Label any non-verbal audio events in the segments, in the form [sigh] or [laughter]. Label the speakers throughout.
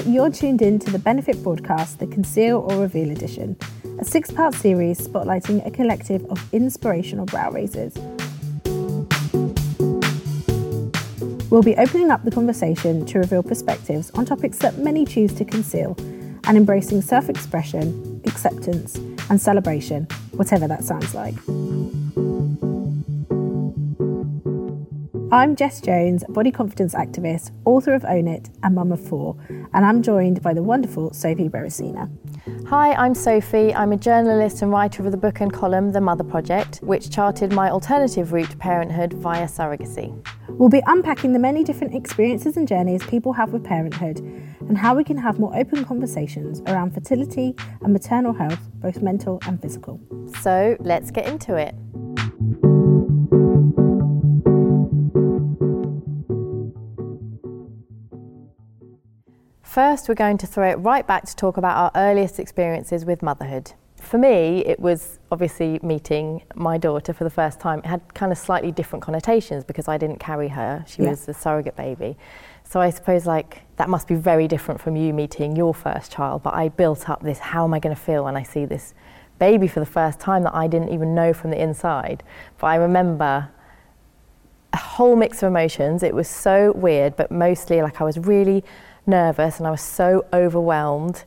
Speaker 1: You're tuned in to the benefit broadcast, the Conceal or Reveal edition, a six part series spotlighting a collective of inspirational brow raisers. We'll be opening up the conversation to reveal perspectives on topics that many choose to conceal and embracing self expression, acceptance, and celebration, whatever that sounds like. I'm Jess Jones, body confidence activist, author of Own It, and mum of four, and I'm joined by the wonderful Sophie Beresiner.
Speaker 2: Hi, I'm Sophie. I'm a journalist and writer of the book and column The Mother Project, which charted my alternative route to parenthood via surrogacy.
Speaker 1: We'll be unpacking the many different experiences and journeys people have with parenthood and how we can have more open conversations around fertility and maternal health, both mental and physical.
Speaker 2: So let's get into it. First, we're going to throw it right back to talk about our earliest experiences with motherhood. For me, it was obviously meeting my daughter for the first time. It had kind of slightly different connotations because I didn't carry her. She yeah. was a surrogate baby. So I suppose like that must be very different from you meeting your first child. But I built up this how am I going to feel when I see this baby for the first time that I didn't even know from the inside. But I remember a whole mix of emotions. It was so weird, but mostly like I was really nervous and I was so overwhelmed.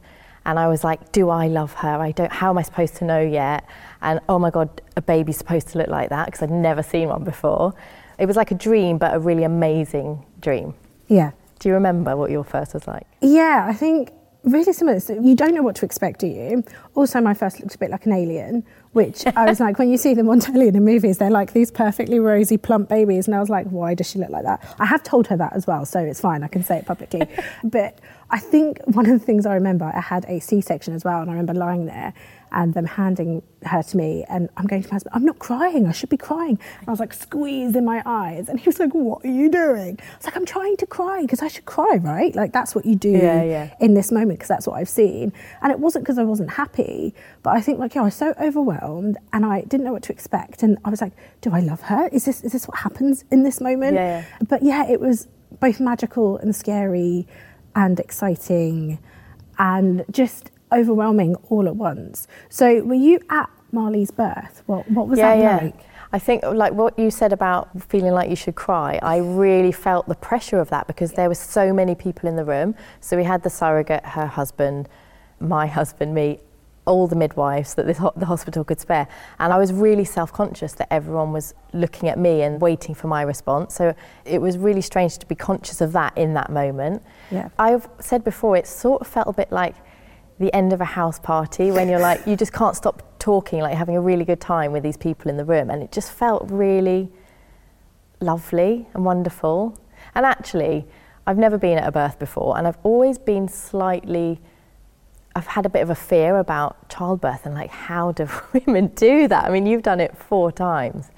Speaker 2: And I was like, do I love her? I don't, how am I supposed to know yet? And oh my God, a baby's supposed to look like that because I'd never seen one before. It was like a dream, but a really amazing dream.
Speaker 1: Yeah.
Speaker 2: Do you remember what your first was like?
Speaker 1: Yeah, I think really similar. So you don't know what to expect, do you? Also, my first looked a bit like an alien, which I was like, when you see them on telly in the movies, they're like these perfectly rosy, plump babies. And I was like, why does she look like that? I have told her that as well, so it's fine. I can say it publicly. [laughs] but I think one of the things I remember, I had a C section as well. And I remember lying there and them handing her to me. And I'm going to my husband, I'm not crying, I should be crying. And I was like squeezing my eyes. And he was like, What are you doing? I was like, I'm trying to cry because I should cry, right? Like that's what you do yeah, yeah. in this moment because that's what I've seen. And it wasn't because I wasn't happy, but I think like, yeah, I was so overwhelmed and I didn't know what to expect. And I was like, Do I love her? Is this is this what happens in this moment?
Speaker 2: Yeah, yeah.
Speaker 1: But yeah, it was both magical and scary and exciting and just overwhelming all at once. So were you at Marley's birth? What, what was
Speaker 2: yeah,
Speaker 1: that
Speaker 2: yeah.
Speaker 1: like?
Speaker 2: I think like what you said about feeling like you should cry, I really felt the pressure of that because there were so many people in the room. So we had the surrogate, her husband, my husband, me, all the midwives that the, the hospital could spare. And I was really self-conscious that everyone was looking at me and waiting for my response. So it was really strange to be conscious of that in that moment.
Speaker 1: Yeah.
Speaker 2: I've said before, it sort of felt a bit like the end of a house party when you're like, you just can't stop talking, like having a really good time with these people in the room. And it just felt really lovely and wonderful. And actually, I've never been at a birth before, and I've always been slightly, I've had a bit of a fear about childbirth and like, how do [laughs] women do that? I mean, you've done it four times.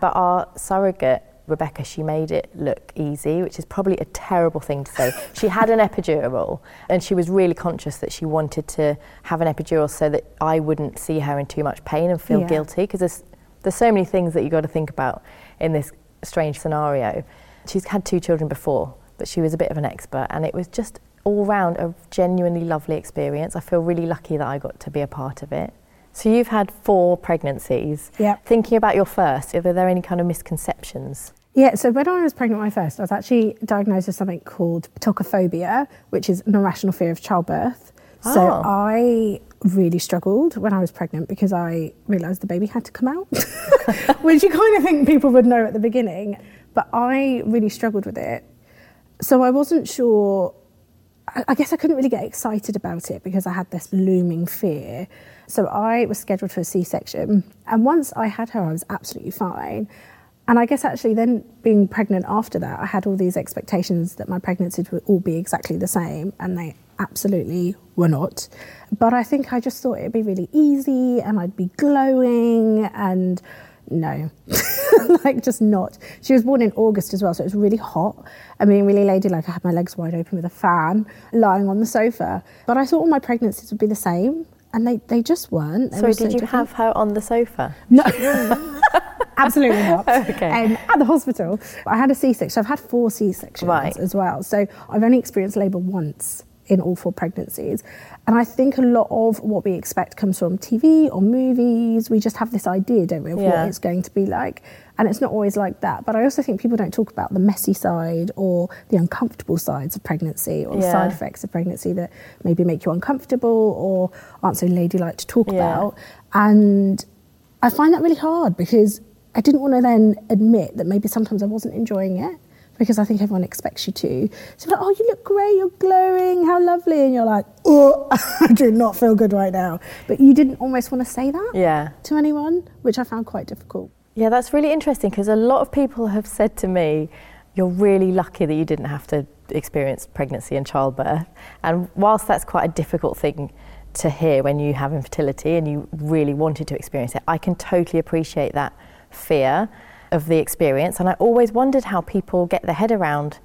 Speaker 2: But our surrogate Rebecca, she made it look easy, which is probably a terrible thing to say. she had an [laughs] epidural and she was really conscious that she wanted to have an epidural so that I wouldn't see her in too much pain and feel yeah. guilty because there's, there's so many things that you've got to think about in this strange scenario. She's had two children before, but she was a bit of an expert and it was just all round a genuinely lovely experience. I feel really lucky that I got to be a part of it. So you've had four pregnancies.
Speaker 1: Yeah.
Speaker 2: Thinking about your first, are there any kind of misconceptions?
Speaker 1: Yeah, so when I was pregnant my first, I was actually diagnosed with something called tocophobia, which is an irrational fear of childbirth. Oh. So ah. I really struggled when I was pregnant because I realised the baby had to come out, [laughs] which you kind of think people would know at the beginning. But I really struggled with it. So I wasn't sure, I guess I couldn't really get excited about it because I had this looming fear. So I was scheduled for a C section. And once I had her, I was absolutely fine. And I guess actually then being pregnant after that, I had all these expectations that my pregnancies would all be exactly the same, and they absolutely were not. But I think I just thought it'd be really easy and I'd be glowing and no, [laughs] like just not. She was born in August as well, so it was really hot. I mean, really ladylike. I had my legs wide open with a fan, lying on the sofa. But I thought all my pregnancies would be the same, and they, they just weren't.
Speaker 2: They Sorry, did so you different. have her on the sofa?
Speaker 1: No. [laughs] [laughs] Absolutely not. [laughs]
Speaker 2: okay. Um,
Speaker 1: at the hospital, I had a C-section. I've had four C-sections right. as well. So I've only experienced labour once in all four pregnancies. And I think a lot of what we expect comes from TV or movies. We just have this idea, don't we, of
Speaker 2: Yeah.
Speaker 1: what it's going to be like. And it's not always like that. But I also think people don't talk about the messy side or the uncomfortable sides of pregnancy or the side effects of pregnancy that maybe make you uncomfortable or aren't so ladylike to talk
Speaker 2: Yeah.
Speaker 1: about. And I find that really hard because I didn't want to then admit that maybe sometimes I wasn't enjoying it because I think everyone expects you to. So like, oh, you look great, you're glowing, how lovely, and you're like, oh, [laughs] I do not feel good right now. But you didn't almost want to say that
Speaker 2: Yeah.
Speaker 1: to anyone, which I found quite difficult.
Speaker 2: Yeah, that's really interesting because a lot of people have said to me, you're really lucky that you didn't have to experience pregnancy and childbirth. And whilst that's quite a difficult thing to hear when you have infertility and you really wanted to experience it, I can totally appreciate that fear of the experience. And I always wondered how people get their head around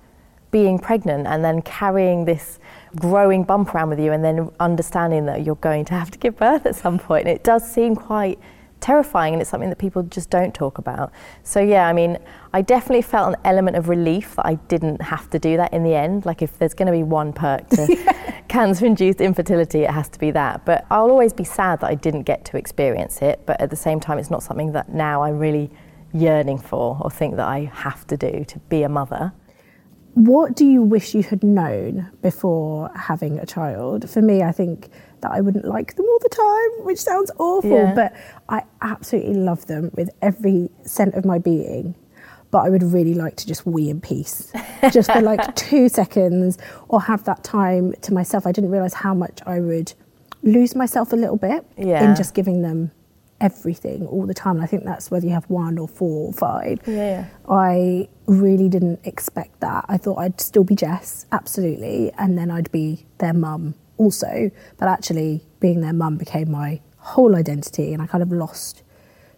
Speaker 2: being pregnant and then carrying this growing bump around with you and then understanding that you're going to have to give birth at some point. It does seem quite terrifying and it's something that people just don't talk about. So yeah, I mean, I definitely felt an element of relief that I didn't have to do that in the end. Like if there's going to be one perk to [laughs] [laughs] cancer-induced infertility, it has to be that. But I'll always be sad that I didn't get to experience it, but at the same time it's not something that now I'm really yearning for or think that I have to do to be a mother.
Speaker 1: What do you wish you had known before having a child? For me, I think that I wouldn't like them all the time, which sounds awful,
Speaker 2: Yeah.
Speaker 1: but I absolutely love them with every cent of my being. But I would really like to just wee in peace, just for like [laughs] two seconds, or have that time to myself. I didn't realize how much I would lose myself a little bit
Speaker 2: Yeah.
Speaker 1: in just giving them everything all the time. And I think that's whether you have one or four or five.
Speaker 2: Yeah.
Speaker 1: I really didn't expect that. I thought I'd still be Jess, absolutely, and then I'd be their mum also. But actually, being their mum became my whole identity, and I kind of lost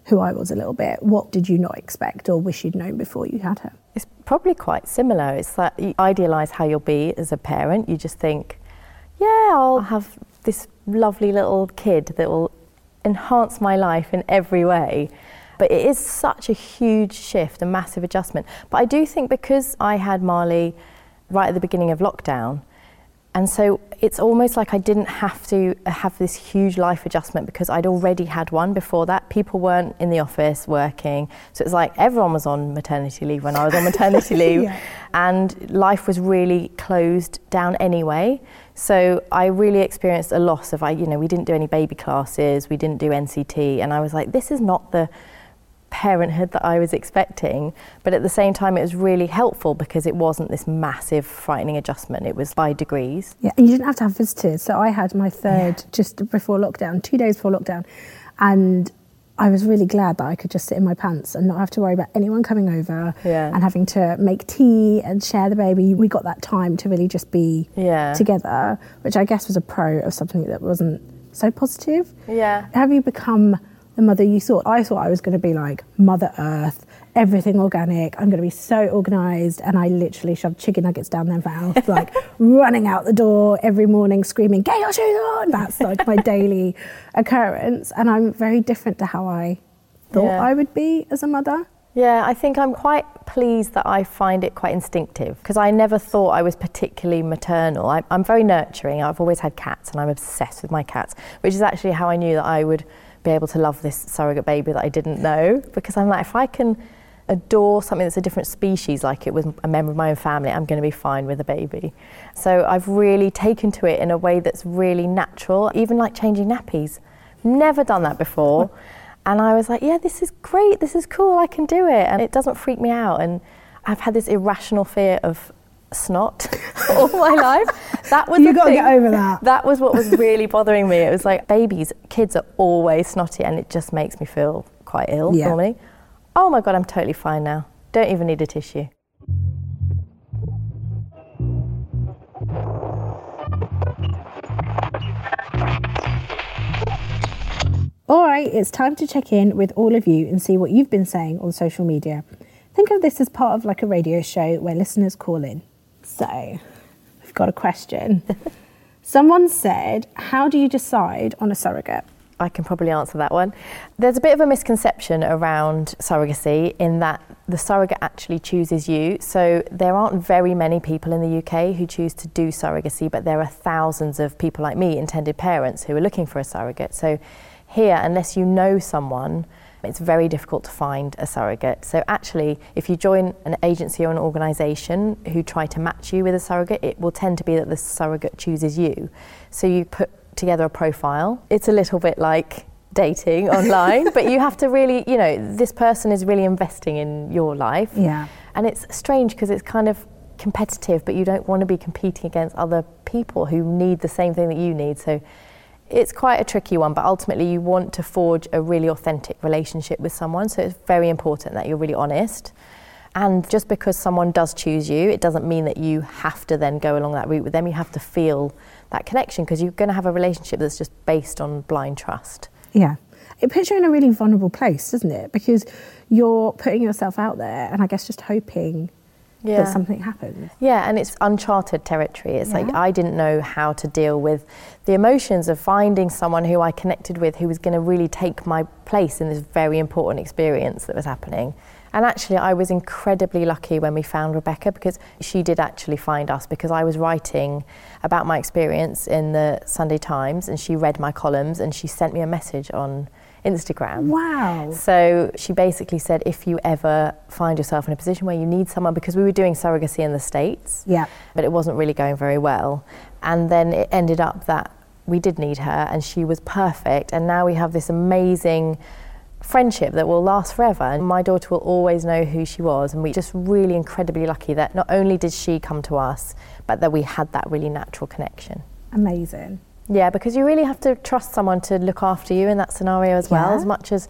Speaker 1: who I was a little bit. What did you not expect or wish you'd known before you had her?
Speaker 2: It's probably quite similar. It's that you idealise how you'll be as a parent. You just think, yeah, I'll have this lovely little kid that will enhance my life in every way. But it is such a huge shift, a massive adjustment. But I do think because I had Marley right at the beginning of lockdown, and so it's almost like I didn't have to uh, have this huge life adjustment because I'd already had one before that. People weren't in the office working. So it's like everyone was on maternity leave when I was on [laughs] maternity leave.
Speaker 1: Yeah.
Speaker 2: And life was really closed down anyway. So I really experienced a loss of I, you know, we didn't do any baby classes, we didn't do NCT, and I was like, this is not the parenthood that I was expecting. But at the same time, it was really helpful because it wasn't this massive, frightening adjustment. It was by degrees.
Speaker 1: Yeah, and you didn't have to have visitors. So I had my third just before lockdown, two days before lockdown, and I was really glad that I could just sit in my pants and not have to worry about anyone coming over
Speaker 2: Yeah.
Speaker 1: and having to make tea and share the baby. We got that time to really just be
Speaker 2: Yeah.
Speaker 1: together, which I guess was a pro of something that wasn't so positive.
Speaker 2: Yeah.
Speaker 1: Have you become the mother you thought? I thought I was going to be like Mother Earth, everything organic. I'm going to be so organised. And I literally shoved chicken nuggets down their mouth, [laughs] like running out the door every morning screaming, Get your shoes on! That's like my [laughs] daily occurrence. And I'm very different to how I thought
Speaker 2: Yeah.
Speaker 1: I would be as a mother.
Speaker 2: Yeah, I think I'm quite pleased that I find it quite instinctive because I never thought I was particularly maternal. I, I'm very nurturing. I've always had cats and I'm obsessed with my cats, which is actually how I knew that I would be able to love this surrogate baby that I didn't know because I'm like, if I can adore something that's a different species like it was a member of my own family, I'm going to be fine with a baby. So I've really taken to it in a way that's really natural, even like changing nappies. Never done that before. [laughs] And I was like, yeah, this is great. This is cool. I can do it. And it doesn't freak me out. And I've had this irrational fear of snot [laughs] all my life. That was
Speaker 1: You gotta get over that.
Speaker 2: That was what was really bothering me. It was like babies, kids are always snotty, and it just makes me feel quite ill
Speaker 1: Yeah.
Speaker 2: normally. Oh my god, I'm totally fine now. Don't even need a tissue.
Speaker 1: All right, it's time to check in with all of you and see what you've been saying on social media. Think of this as part of like a radio show where listeners call in. So, we've got a question. [laughs] Someone said, How do you decide on a surrogate?
Speaker 2: I can probably answer that one. There's a bit of a misconception around surrogacy in that the surrogate actually chooses you. So there aren't very many people in the UK who choose to do surrogacy, but there are thousands of people like me, intended parents, who are looking for a surrogate. So here, unless you know someone, it's very difficult to find a surrogate. So actually, if you join an agency or an organisation who try to match you with a surrogate, it will tend to be that the surrogate chooses you. So you put together a profile. It's a little bit like dating [laughs] online, but you have to really, you know, this person is really investing in your life.
Speaker 1: Yeah.
Speaker 2: And it's strange because it's kind of competitive, but you don't want to be competing against other people who need the same thing that you need. So it's quite a tricky one, but ultimately you want to forge a really authentic relationship with someone. So it's very important that you're really honest. And just because someone does choose you, it doesn't mean that you have to then go along that route with them. You have to feel that connection because you're going to have a relationship that's just based on blind trust.
Speaker 1: Yeah. It puts you in a really vulnerable place, doesn't it? Because you're putting yourself out there and I guess just hoping yeah. that something happens.
Speaker 2: Yeah, and it's uncharted territory. It's yeah. like I didn't know how to deal with the emotions of finding someone who I connected with who was going to really take my place in this very important experience that was happening. And actually, I was incredibly lucky when we found Rebecca because she did actually find us because I was writing about my experience in the Sunday Times and she read my columns and she sent me a message on Instagram.
Speaker 1: Wow.
Speaker 2: So she basically said if you ever find yourself in a position where you need someone, because we were doing surrogacy in the States,
Speaker 1: yeah.
Speaker 2: but it wasn't really going very well. And then it ended up that we did need her and she was perfect. And now we have this amazing friendship that will last forever. And my daughter will always know who she was. And we're just really incredibly lucky that not only did she come to us, but that we had that really natural connection.
Speaker 1: Amazing.
Speaker 2: Yeah, because you really have to trust someone to look after you in that scenario as well, yeah. as much as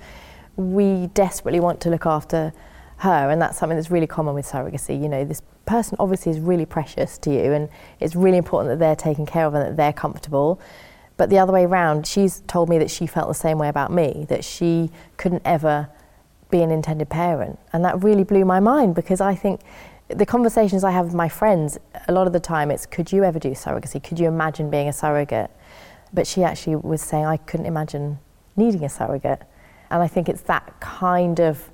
Speaker 2: we desperately want to look after her. And that's something that's really common with surrogacy. You know, this person obviously is really precious to you, and it's really important that they're taken care of and that they're comfortable. But the other way around, she's told me that she felt the same way about me, that she couldn't ever be an intended parent. And that really blew my mind because I think the conversations I have with my friends, a lot of the time it's, could you ever do surrogacy? Could you imagine being a surrogate? But she actually was saying, I couldn't imagine needing a surrogate. And I think it's that kind of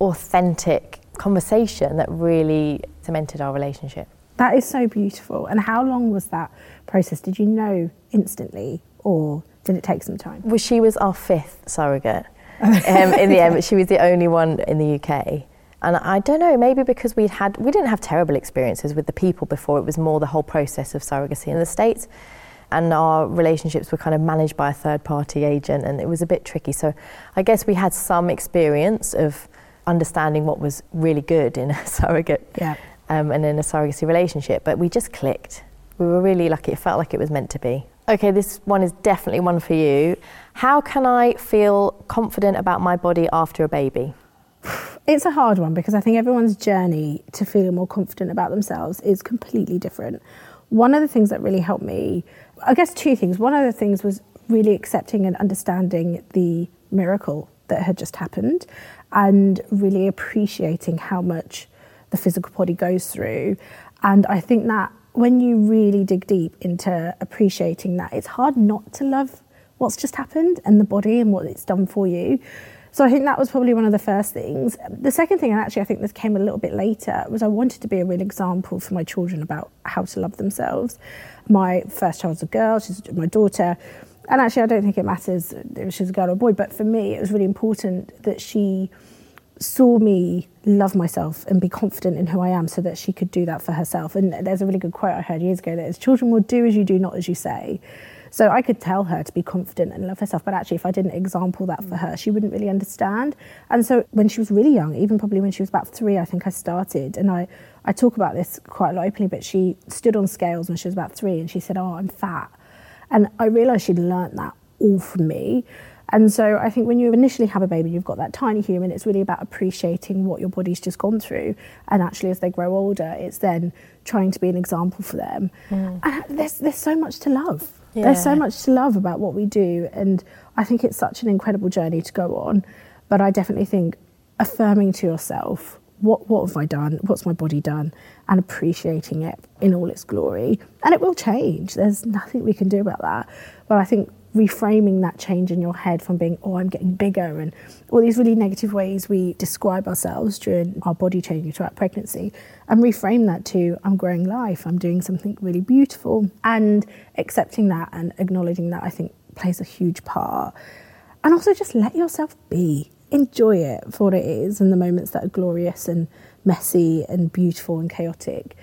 Speaker 2: authentic conversation that really cemented our relationship.
Speaker 1: That is so beautiful. And how long was that process? Did you know instantly or did it take some time?
Speaker 2: Well, she was our fifth surrogate [laughs] um, in the end, but she was the only one in the UK. And I don't know, maybe because we'd had, we didn't have terrible experiences with the people before, it was more the whole process of surrogacy in the States. And our relationships were kind of managed by a third party agent, and it was a bit tricky. So I guess we had some experience of understanding what was really good in a [laughs] surrogate
Speaker 1: yeah.
Speaker 2: um, and in a surrogacy relationship, but we just clicked. We were really lucky, it felt like it was meant to be. Okay, this one is definitely one for you. How can I feel confident about my body after a baby?
Speaker 1: It's a hard one because I think everyone's journey to feeling more confident about themselves is completely different. One of the things that really helped me, I guess two things. One of the things was really accepting and understanding the miracle that had just happened and really appreciating how much the physical body goes through. And I think that when you really dig deep into appreciating that, it's hard not to love what's just happened and the body and what it's done for you. So I think that was probably one of the first things. The second thing, and actually I think this came a little bit later, was I wanted to be a real example for my children about how to love themselves. My first child's a girl, she's my daughter. And actually, I don't think it matters if she's a girl or a boy, but for me, it was really important that she saw me love myself and be confident in who I am so that she could do that for herself. And there's a really good quote I heard years ago that is children will do as you do, not as you say. So I could tell her to be confident and love herself, but actually, if I didn't example that for her, she wouldn't really understand. And so when she was really young, even probably when she was about three, I think I started, and I, I talk about this quite a lot openly, but she stood on scales when she was about three and she said, Oh, I'm fat. And I realised she'd learnt that all from me. And so I think when you initially have a baby, you've got that tiny human, it's really about appreciating what your body's just gone through. And actually, as they grow older, it's then trying to be an example for them. Mm. And there's, there's so much to love. Yeah. There's so much to love about what we do. And I think it's such an incredible journey to go on. But I definitely think affirming to yourself, what, what have I done? What's my body done? And appreciating it in all its glory. And it will change. There's nothing we can do about that. But I think reframing that change in your head from being, oh, I'm getting bigger, and all these really negative ways we describe ourselves during our body changing throughout pregnancy, and reframe that to, I'm growing life, I'm doing something really beautiful. And accepting that and acknowledging that, I think, plays a huge part. And also just let yourself be. Enjoy it for what it is and the moments that are glorious and messy and beautiful and chaotic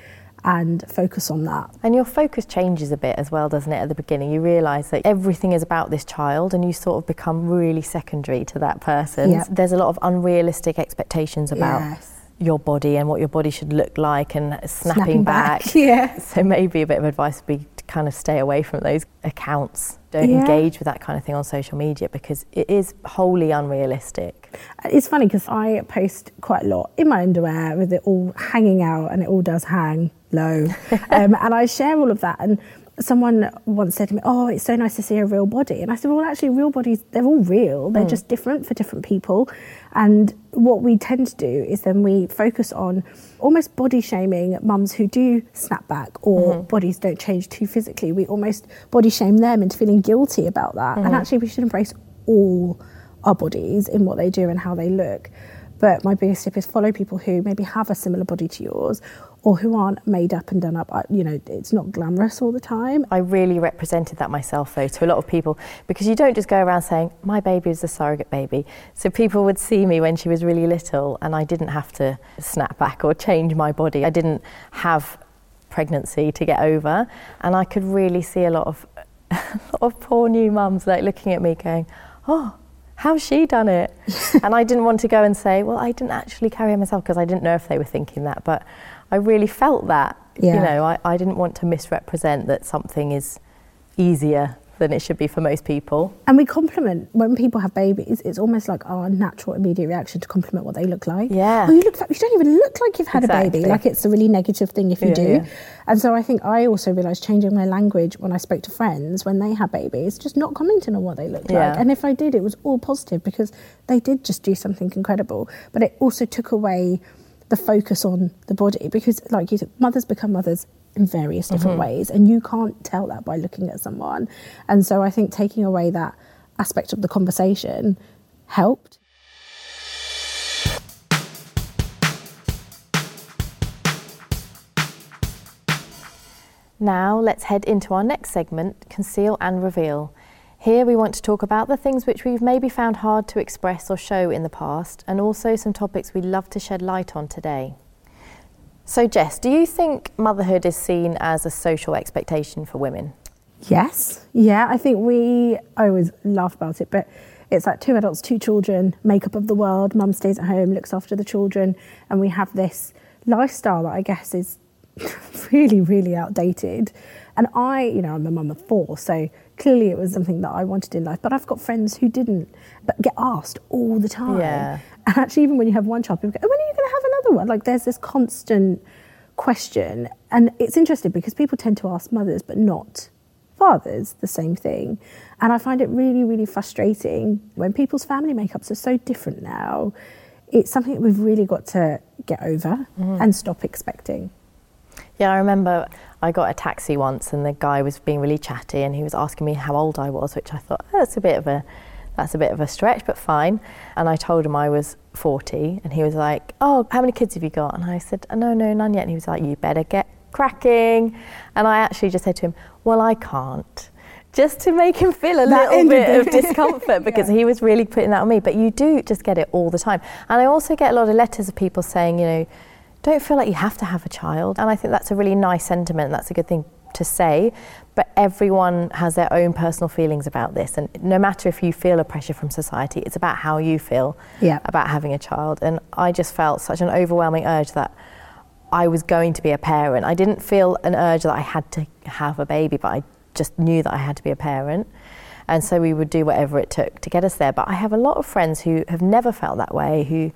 Speaker 1: and focus on that.
Speaker 2: And your focus changes a bit as well, doesn't it, at the beginning? You realise that everything is about this child and you sort of become really secondary to that person. Yep. There's a lot of unrealistic expectations about. Yes. Your body and what your body should look like, and snapping, snapping back.
Speaker 1: back. [laughs] Yeah.
Speaker 2: So maybe a bit of advice would be to kind of stay away from those accounts. Don't yeah. engage with that kind of thing on social media because it is wholly unrealistic.
Speaker 1: It's funny because I post quite a lot in my underwear with it all hanging out, and it all does hang low. [laughs] um, and I share all of that. And someone once said to me, Oh, it's so nice to see a real body. And I said, Well, actually, real bodies, they're all real. They're mm. just different for different people. And what we tend to do is then we focus on almost body shaming mums who do snap back or mm-hmm. bodies don't change too physically. We almost body shame them into feeling guilty about that. Mm-hmm. And actually, we should embrace all our bodies in what they do and how they look. But my biggest tip is follow people who maybe have a similar body to yours or who aren't made up and done up. You know, it's not glamorous all the time.
Speaker 2: I really represented that myself, though, to a lot of people because you don't just go around saying, my baby is a surrogate baby. So people would see me when she was really little and I didn't have to snap back or change my body. I didn't have pregnancy to get over. And I could really see a lot of, [laughs] a lot of poor new mums like looking at me going, oh, how's she done it? [laughs] and I didn't want to go and say, well, I didn't actually carry myself because I didn't know if they were thinking that. But I really felt that. Yeah. You know, I, I didn't want to misrepresent that something is easier than it should be for most people.
Speaker 1: And we compliment when people have babies. It's almost like our natural immediate reaction to compliment what they look like.
Speaker 2: Yeah.
Speaker 1: Oh, you look like you don't even look like you've had exactly. a baby. Like it's a really negative thing if you yeah, do. Yeah. And so I think I also realised changing my language when I spoke to friends when they had babies, just not commenting on what they looked yeah. like. And if I did, it was all positive because they did just do something incredible. But it also took away the focus on the body because like you said, mothers become mothers in various different mm-hmm. ways and you can't tell that by looking at someone and so i think taking away that aspect of the conversation helped
Speaker 2: Now let's head into our next segment, Conceal and Reveal. Here we want to talk about the things which we've maybe found hard to express or show in the past and also some topics we'd love to shed light on today. So, Jess, do you think motherhood is seen as a social expectation for women?
Speaker 1: Yes. Yeah, I think we, I always laugh about it, but it's like two adults, two children, makeup of the world, mum stays at home, looks after the children, and we have this lifestyle that I guess is [laughs] really, really outdated. And I, you know, I'm a mum of four, so clearly it was something that I wanted in life. But I've got friends who didn't, but get asked all the time.
Speaker 2: Yeah.
Speaker 1: And actually, even when you have one child, people go, oh, when are you going to have another one? Like, there's this constant question. And it's interesting because people tend to ask mothers, but not fathers the same thing. And I find it really, really frustrating when people's family makeups are so different now. It's something that we've really got to get over mm. and stop expecting.
Speaker 2: Yeah, I remember I got a taxi once and the guy was being really chatty and he was asking me how old I was, which I thought, oh, that's a bit of a that's a bit of a stretch, but fine. And I told him I was 40, and he was like, Oh, how many kids have you got? And I said, uh, No, no, none yet. And he was like, You better get cracking. And I actually just said to him, Well, I can't. Just to make him feel a that little bit of [laughs] discomfort because yeah. he was really putting that on me. But you do just get it all the time. And I also get a lot of letters of people saying, you know, don't feel like you have to have a child. And I think that's a really nice sentiment. That's a good thing to say, but everyone has their own personal feelings about this. And no matter if you feel a pressure from society, it's about how you feel yeah. about having a child. And I just felt such an overwhelming urge that I was going to be a parent. I didn't feel an urge that I had to have a baby, but I just knew that I had to be a parent. And so we would do whatever it took to get us there. But I have a lot of friends who have never felt that way, who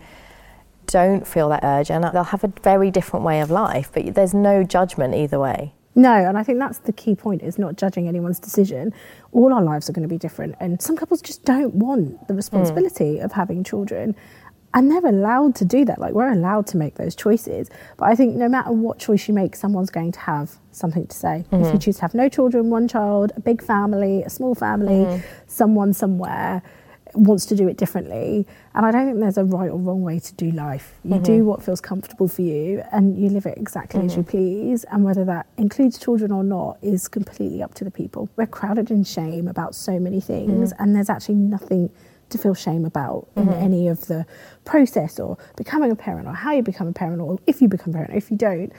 Speaker 2: don't feel that urge, and they'll have a very different way of life, but there's no judgment either way.
Speaker 1: No, and I think that's the key point is not judging anyone's decision. All our lives are going to be different, and some couples just don't want the responsibility mm. of having children. And they're allowed to do that. Like, we're allowed to make those choices. But I think no matter what choice you make, someone's going to have something to say. Mm-hmm. If you choose to have no children, one child, a big family, a small family, mm-hmm. someone somewhere wants to do it differently. And I don't think there's a right or wrong way to do life. You mm-hmm. do what feels comfortable for you and you live it exactly mm-hmm. as you mm-hmm. please. And whether that includes children or not is completely up to the people. We're crowded in shame about so many things, mm-hmm. and there's actually nothing to feel shame about in mm-hmm. any of the process or becoming a parent or how you become a parent or if you become a parent or if you don't.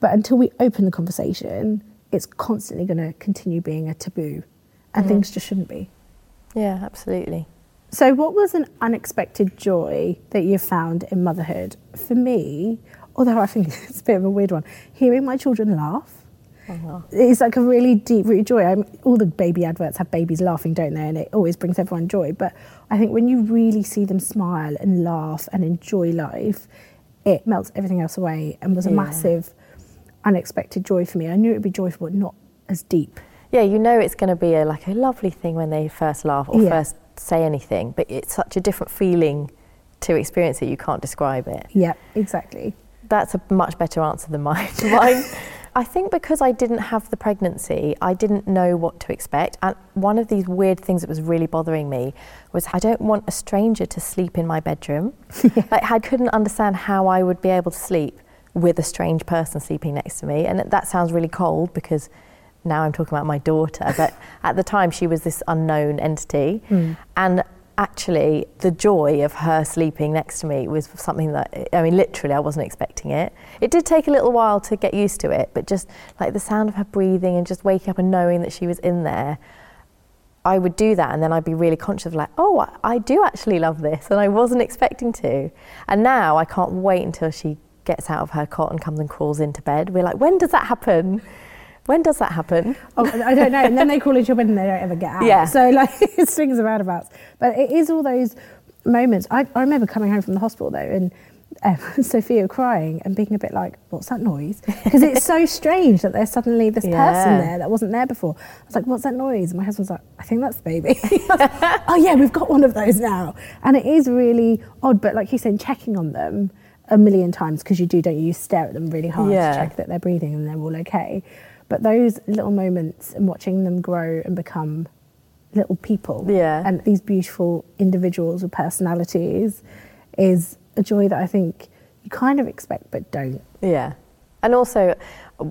Speaker 1: But until we open the conversation, it's constantly going to continue being a taboo and mm-hmm. things just shouldn't be.
Speaker 2: Yeah, absolutely.
Speaker 1: So, what was an unexpected joy that you found in motherhood? For me, although I think [laughs] it's a bit of a weird one, hearing my children laugh. Uh-huh. Oh, It's like a really deep rooted joy. I'm, all the baby adverts have babies laughing, don't they? And it always brings everyone joy. But I think when you really see them smile and laugh and enjoy life, it melts everything else away and was a yeah. massive unexpected joy for me. I knew it would be joyful, but not as deep.
Speaker 2: Yeah, you know it's going to be a, like a lovely thing when they first laugh or yeah. first say anything, but it's such a different feeling to experience it, you can't describe it.
Speaker 1: Yeah, exactly.
Speaker 2: That's a much better answer than mine. [laughs] mine I think because I didn't have the pregnancy, I didn't know what to expect. And one of these weird things that was really bothering me was I don't want a stranger to sleep in my bedroom. [laughs] yeah. Like I couldn't understand how I would be able to sleep with a strange person sleeping next to me. And that sounds really cold because now I'm talking about my daughter, [laughs] but at the time she was this unknown entity. Mm. And actually, the joy of her sleeping next to me was something that, I mean, literally, I wasn't expecting it. It did take a little while to get used to it, but just like the sound of her breathing and just waking up and knowing that she was in there. I would do that and then I'd be really conscious of like, oh, I do actually love this and I wasn't expecting to. And now I can't wait until she gets out of her cot and comes and crawls into bed. We're like, when does that happen? When does that happen?
Speaker 1: Oh, I don't know. And then they call each other and they don't ever get out. Yeah. So like [laughs] it swings and roundabouts. But it is all those moments. I, I remember coming home from the hospital though and um, [laughs] Sophia crying and being a bit like, what's that noise? Because it's so [laughs] strange that there's suddenly this yeah. person there that wasn't there before. I was like, what's that noise? And my husband's like, I think that's the baby. like, oh yeah, we've got one of those now. And it is really odd, but like you said, checking on them a million times because you do, don't you? You stare at them really hard yeah. to check that they're breathing and they're all okay. But those little moments and watching them grow and become little people
Speaker 2: yeah.
Speaker 1: and these beautiful individuals with personalities is a joy that I think you kind of expect but don't.
Speaker 2: Yeah. And also,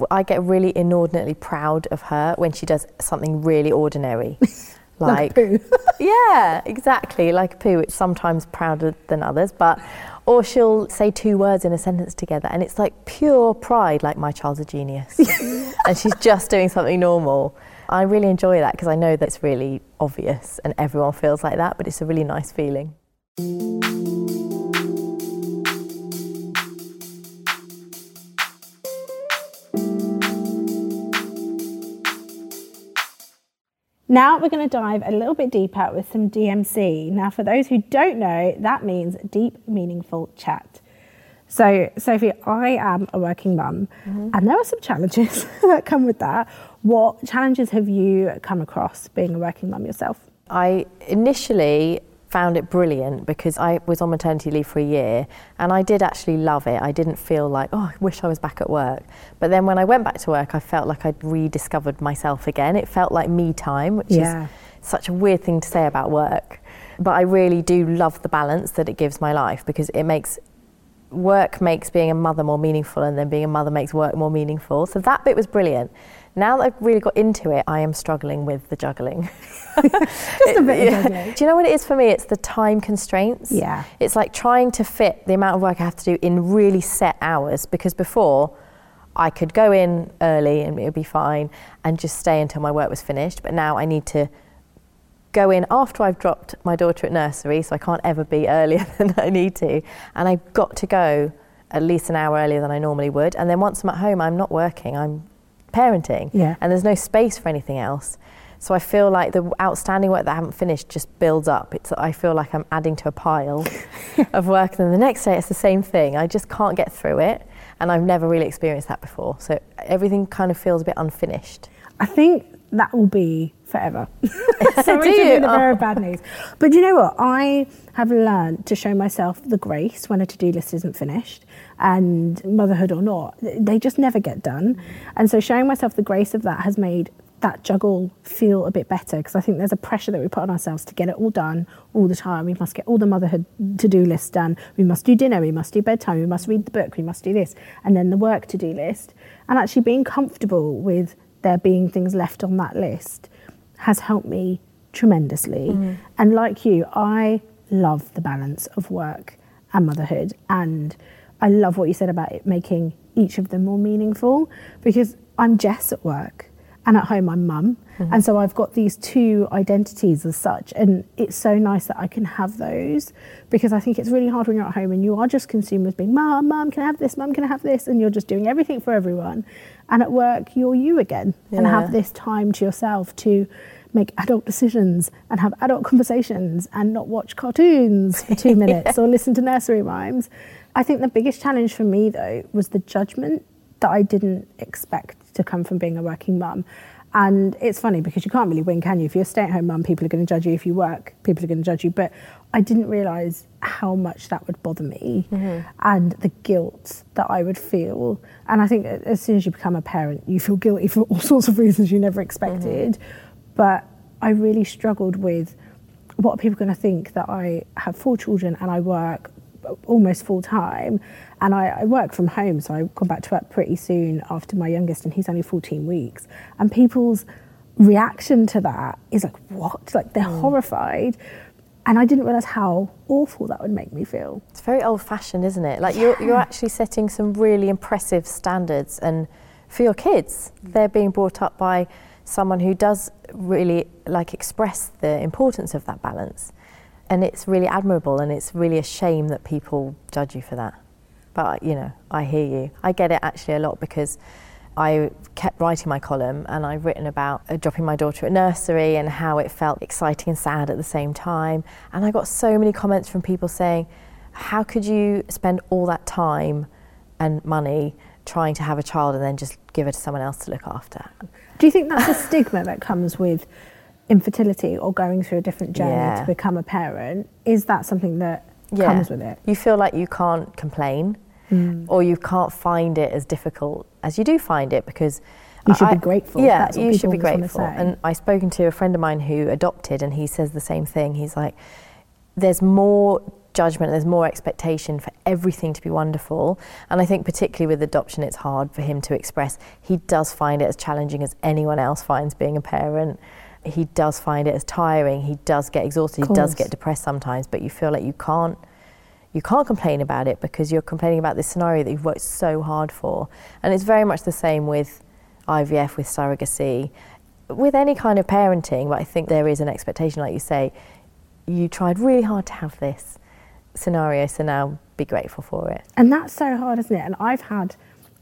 Speaker 2: I get really inordinately proud of her when she does something really ordinary. [laughs]
Speaker 1: Like, like [laughs]
Speaker 2: yeah, exactly. Like a poo, which sometimes prouder than others, but or she'll say two words in a sentence together and it's like pure pride, like my child's a genius. [laughs] and she's just doing something normal. I really enjoy that because I know that's really obvious and everyone feels like that, but it's a really nice feeling.
Speaker 1: Now we're going to dive a little bit deeper with some DMC. Now, for those who don't know, that means deep, meaningful chat. So, Sophie, I am a working mum, mm-hmm. and there are some challenges [laughs] that come with that. What challenges have you come across being a working mum yourself?
Speaker 2: I initially found it brilliant because I was on maternity leave for a year and I did actually love it. I didn't feel like, oh, I wish I was back at work. But then when I went back to work, I felt like I'd rediscovered myself again. It felt like me time, which yeah. is such a weird thing to say about work. But I really do love the balance that it gives my life because it makes work makes being a mother more meaningful and then being a mother makes work more meaningful. So that bit was brilliant. Now that I've really got into it, I am struggling with the juggling. [laughs]
Speaker 1: Just a bit of [laughs] juggling.
Speaker 2: Do you know what it is for me? It's the time constraints.
Speaker 1: Yeah.
Speaker 2: It's like trying to fit the amount of work I have to do in really set hours because before I could go in early and it would be fine and just stay until my work was finished. But now I need to go in after I've dropped my daughter at nursery, so I can't ever be [laughs] earlier than I need to. And I've got to go at least an hour earlier than I normally would. And then once I'm at home, I'm not working. I'm parenting.
Speaker 1: Yeah.
Speaker 2: And there's no space for anything else. So I feel like the outstanding work that I haven't finished just builds up. It's, I feel like I'm adding to a pile [laughs] of work. And then the next day it's the same thing. I just can't get through it. And I've never really experienced that before. So everything kind of feels a bit unfinished.
Speaker 1: I think that will be forever. [laughs] Sorry to be the bearer of oh. bad news. But you know what? I have learned to show myself the grace when a to do list isn't finished and motherhood or not, they just never get done. And so showing myself the grace of that has made that juggle feel a bit better because I think there's a pressure that we put on ourselves to get it all done all the time. We must get all the motherhood to do lists done. We must do dinner, we must do bedtime, we must read the book, we must do this, and then the work to do list. And actually being comfortable with there being things left on that list has helped me tremendously. Mm. And like you, I love the balance of work and motherhood. And I love what you said about it making each of them more meaningful because I'm Jess at work and at home I'm mum. Mm-hmm. And so I've got these two identities as such. And it's so nice that I can have those because I think it's really hard when you're at home and you are just consumed with being, Mum, Mum, can I have this? Mum, can I have this? And you're just doing everything for everyone. And at work, you're you again yeah. and have this time to yourself to make adult decisions and have adult conversations and not watch cartoons for two [laughs] minutes yeah. or listen to nursery rhymes. I think the biggest challenge for me, though, was the judgment that I didn't expect to come from being a working mum. And it's funny because you can't really win, can you? If you're a stay at home mum, people are going to judge you. If you work, people are going to judge you. But I didn't realise how much that would bother me mm-hmm. and the guilt that I would feel. And I think as soon as you become a parent, you feel guilty [laughs] for all sorts of reasons you never expected. Mm-hmm. But I really struggled with what are people going to think that I have four children and I work almost full time. And I, I, work from home, so I come back to work pretty soon after my youngest, and he's only 14 weeks. And people's reaction to that is like, what? Like they're mm. horrified. And I didn't realise how awful that would make me feel.
Speaker 2: It's very old fashioned, isn't it? Like yeah. you're, you're actually setting some really impressive standards. And for your kids, they're being brought up by someone who does really like express the importance of that balance and it's really admirable and it's really a shame that people judge you for that. But you know i hear you. I get it actually a lot because i kept writing my column and i've written about uh, dropping my daughter at nursery and how it felt exciting and sad at the same time. And i got so many comments from people saying how could you spend all that time and money trying to have a child and then just give it to someone else to look after?
Speaker 1: Do you think that's a stigma that comes with infertility or going through a different journey yeah. to become a parent, is that something that yeah. comes with it?
Speaker 2: You feel like you can't complain mm. or you can't find it as difficult as you do find it because
Speaker 1: you should I, be grateful.
Speaker 2: Yeah, you should be grateful. And I've spoken to a friend of mine who adopted, and he says the same thing. He's like, there's more judgment, there's more expectation for everything to be wonderful. And I think, particularly with adoption, it's hard for him to express. He does find it as challenging as anyone else finds being a parent he does find it as tiring. He does get exhausted. He does get depressed sometimes, but you feel like you can't you can't complain about it because you're complaining about this scenario that you've worked so hard for. And it's very much the same with IVF, with surrogacy, with any kind of parenting. But I think there is an expectation, like you say, you tried really hard to have this scenario, so now be grateful for it.
Speaker 1: And that's so hard, isn't it? And I've had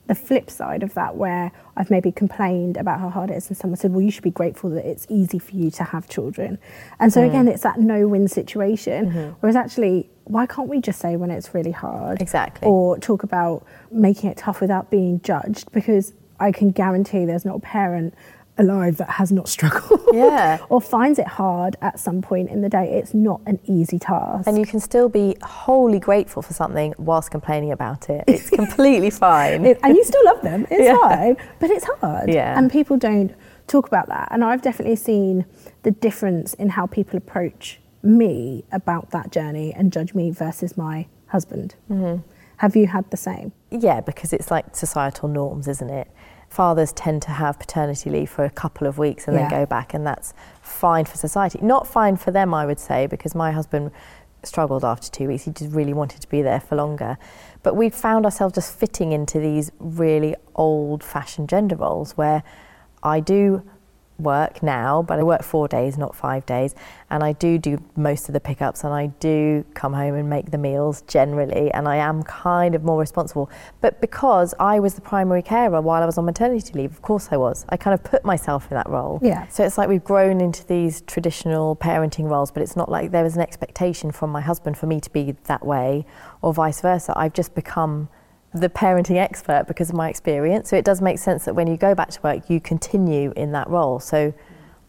Speaker 1: the flip side of that where I've maybe complained about how hard it is and someone said, well, you should be grateful that it's easy for you to have children. And so mm. again, it's that no-win situation. Mm-hmm. Whereas actually, why can't we just say when it's really hard?
Speaker 2: Exactly.
Speaker 1: Or talk about making it tough without being judged because I can guarantee there's not a parent alive that has not [laughs] struggled
Speaker 2: yeah.
Speaker 1: or finds it hard at some point in the day. It's not an easy task.
Speaker 2: And you can still be wholly grateful for something whilst complaining about it. It's completely [laughs] fine. It,
Speaker 1: and you still love them. It's yeah. fine, but it's hard.
Speaker 2: Yeah.
Speaker 1: And people don't talk about that. And I've definitely seen the difference in how people approach me about that journey and judge me versus my husband. Mm-hmm. Have you had the same?
Speaker 2: Yeah, because it's like societal norms, isn't it? Fathers tend to have paternity leave for a couple of weeks and yeah. then go back, and that's fine for society. Not fine for them, I would say, because my husband struggled after two weeks. He just really wanted to be there for longer. But we found ourselves just fitting into these really old fashioned gender roles where I do work now, but I work four days, not five days, and I do do most of the pickups, and I do come home and make the meals generally, and I am kind of more responsible. But because I was the primary carer while I was on maternity leave, of course I was. I kind of put myself in that role.
Speaker 1: Yeah.
Speaker 2: So it's like we've grown into these traditional parenting roles, but it's not like there was an expectation from my husband for me to be that way, or vice versa. I've just become the parenting expert because of my experience. So it does make sense that when you go back to work, you continue in that role. So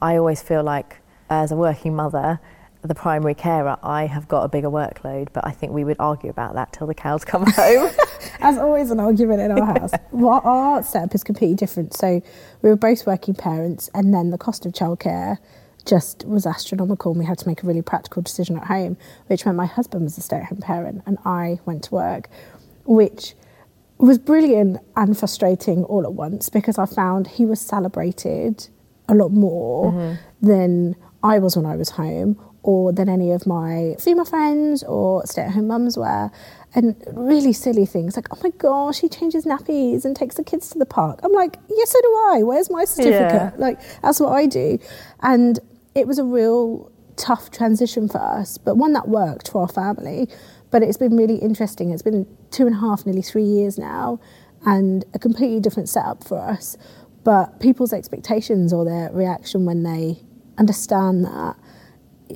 Speaker 2: I always feel like, as a working mother, the primary carer, I have got a bigger workload, but I think we would argue about that till the cows [laughs] come home. [laughs]
Speaker 1: As always, an argument in our house. [laughs] well, our setup is completely different. So we were both working parents, and then the cost of childcare just was astronomical. And we had to make a really practical decision at home, which meant my husband was a stay at home parent and I went to work, which was brilliant and frustrating all at once because I found he was celebrated a lot more mm-hmm. than I was when I was home or than any of my female friends or stay at home mums were. And really silly things like, oh my gosh, he changes nappies and takes the kids to the park. I'm like, yes, so do I. Where's my certificate? Yeah. Like, that's what I do. And it was a real tough transition for us, but one that worked for our family. But it's been really interesting. It's been two and a half, nearly three years now, and a completely different setup for us. But people's expectations or their reaction when they understand that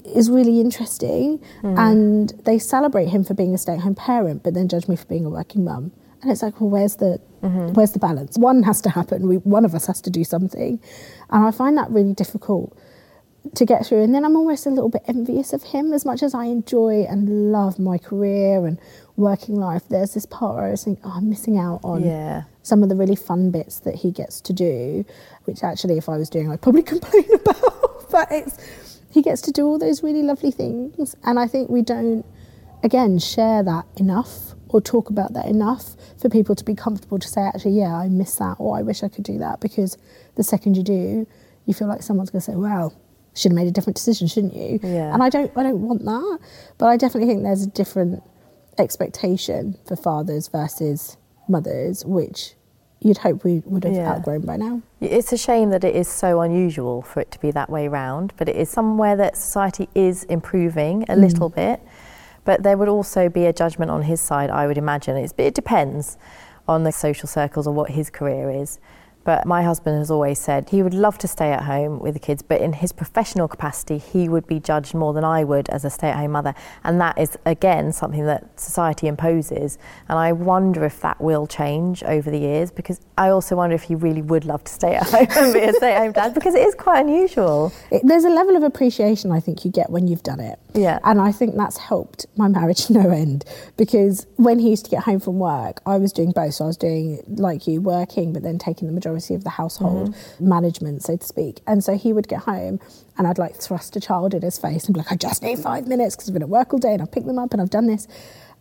Speaker 1: is really interesting. Mm. And they celebrate him for being a stay at home parent, but then judge me for being a working mum. And it's like, well, where's the mm-hmm. where's the balance? One has to happen. We, one of us has to do something, and I find that really difficult to get through. And then I'm almost a little bit envious of him as much as I enjoy and love my career and working life. There's this part where I was thinking, oh, I'm missing out on yeah. some of the really fun bits that he gets to do, which actually, if I was doing, I'd probably [laughs] complain about. but it's he gets to do all those really lovely things. And I think we don't, again, share that enough or talk about that enough for people to be comfortable to say, actually, yeah, I miss that or I wish I could do that. Because the second you do, you feel like someone's going to say, well, should have made a different decision, shouldn't you? Yeah. And I don't, I don't want that, but I definitely think there's a different expectation for fathers versus mothers, which you'd hope we would have yeah. outgrown by now.
Speaker 2: It's a shame that it is so unusual for it to be that way round, but it is somewhere that society is improving a mm. little bit. But there would also be a judgment on his side, I would imagine. It's, it depends on the social circles or what his career is. But my husband has always said he would love to stay at home with the kids, but in his professional capacity, he would be judged more than I would as a stay at home mother. And that is, again, something that society imposes. And I wonder if that will change over the years because I also wonder if he really would love to stay at home [laughs] and be a stay at home dad because it is quite unusual.
Speaker 1: It, there's a level of appreciation I think you get when you've done it.
Speaker 2: Yeah.
Speaker 1: And I think that's helped my marriage [laughs] no end because when he used to get home from work, I was doing both. So I was doing, like you, working, but then taking the majority of the household mm-hmm. management, so to speak. And so he would get home and I'd like thrust a child in his face and be like, I just need five minutes because I've been at work all day and I've picked them up and I've done this.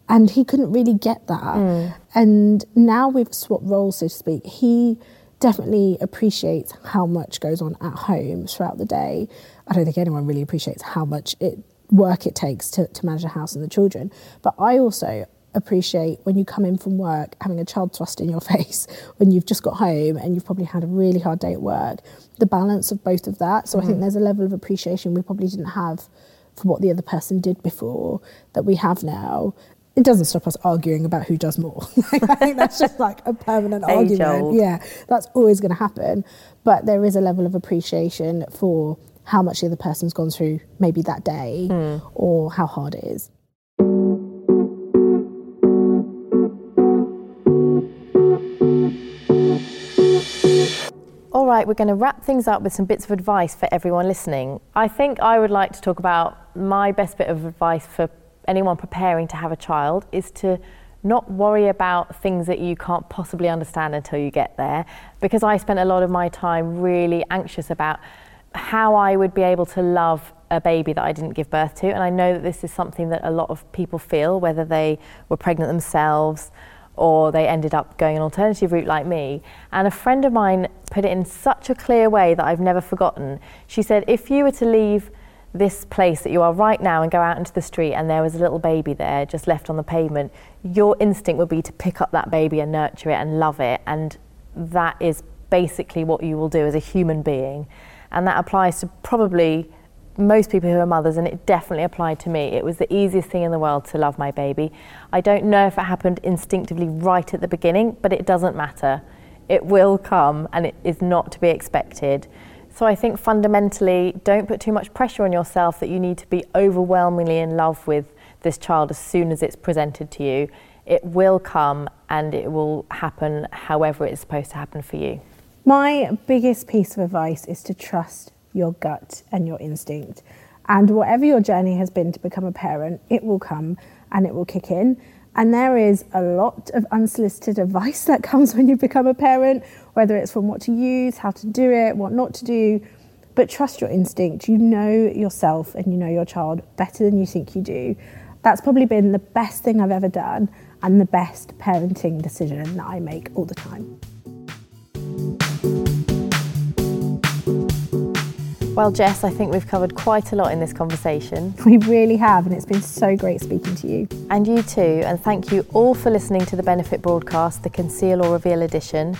Speaker 1: And he couldn't really get that. Mm. And now we've swapped roles, so to speak. He definitely appreciates how much goes on at home throughout the day. I don't think anyone really appreciates how much it work it takes to, to manage a house and the children. But I also appreciate when you come in from work having a child thrust in your [laughs] face when you've just got home and you've probably had a really hard day at work the balance of both of that so mm-hmm. i think mm-hmm. there's a level of appreciation we probably didn't have for what the other person did before that we have now it doesn't stop us arguing about who does more. [laughs] I think that's just like a permanent argument. Old. Yeah, that's always going to happen. But there is a level of appreciation for how much the other person's gone through maybe that day mm. or how hard it is.
Speaker 2: Right, we're going to wrap things up with some bits of advice for everyone listening. I think I would like to talk about my best bit of advice for anyone preparing to have a child is to not worry about things that you can't possibly understand until you get there. Because I spent a lot of my time really anxious about how I would be able to love a baby that I didn't give birth to. And I know that this is something that a lot of people feel, whether they were pregnant themselves or they ended up going an alternative route like me. And a friend of mine put it in such a clear way that I've never forgotten. She said, if you were to leave this place that you are right now and go out into the street and there was a little baby there just left on the pavement, your instinct would be to pick up that baby and nurture it and love it. And that is basically what you will do as a human being. And that applies to probably most people who are mothers, and it definitely applied to me. It was the easiest thing in the world to love my baby. I don't know if it happened instinctively right at the beginning, but it doesn't matter. It will come, and it is not to be expected. So I think fundamentally, don't put too much pressure on yourself that you need to be overwhelmingly in love with this child as soon as it's presented to you. it will come and it will happen however it's supposed to happen for you.
Speaker 1: My biggest piece of advice is to trust your gut and your instinct. And whatever your journey has been to become a parent, it will come and it will kick in. And there is a lot of unsolicited advice that comes when you become a parent, whether it's from what to use, how to do it, what not to do. But trust your instinct. You know yourself and you know your child better than you think you do. That's probably been the best thing I've ever done and the best parenting decision that I make all the time.
Speaker 2: Well, Jess, I think we've covered quite a lot in this conversation. [laughs]
Speaker 1: We really have, and it's been so great speaking to you.
Speaker 2: And you too, and thank you all for listening to the Benefit broadcast, the Conceal or Reveal edition.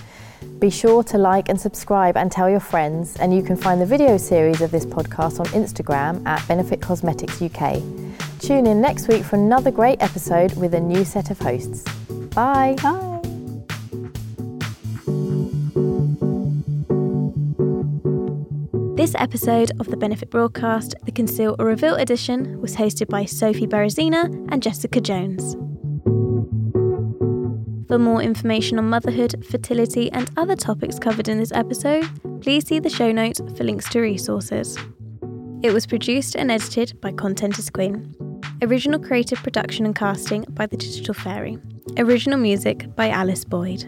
Speaker 2: Be sure to like and subscribe and tell your friends, and you can find the video series of this podcast on Instagram at Benefit Cosmetics UK. Tune in next week for another great episode with a new set of hosts. Bye.
Speaker 1: Bye.
Speaker 3: This episode of the Benefit broadcast, the Conceal or Reveal edition, was hosted by Sophie Beresiner and Jessica Jones. For more information on motherhood, fertility, and other topics covered in this episode, please see the show notes for links to resources. It was produced and edited by Content is Queen. Original creative production and casting by The Digital Fairy. Original music by Alice Boyd.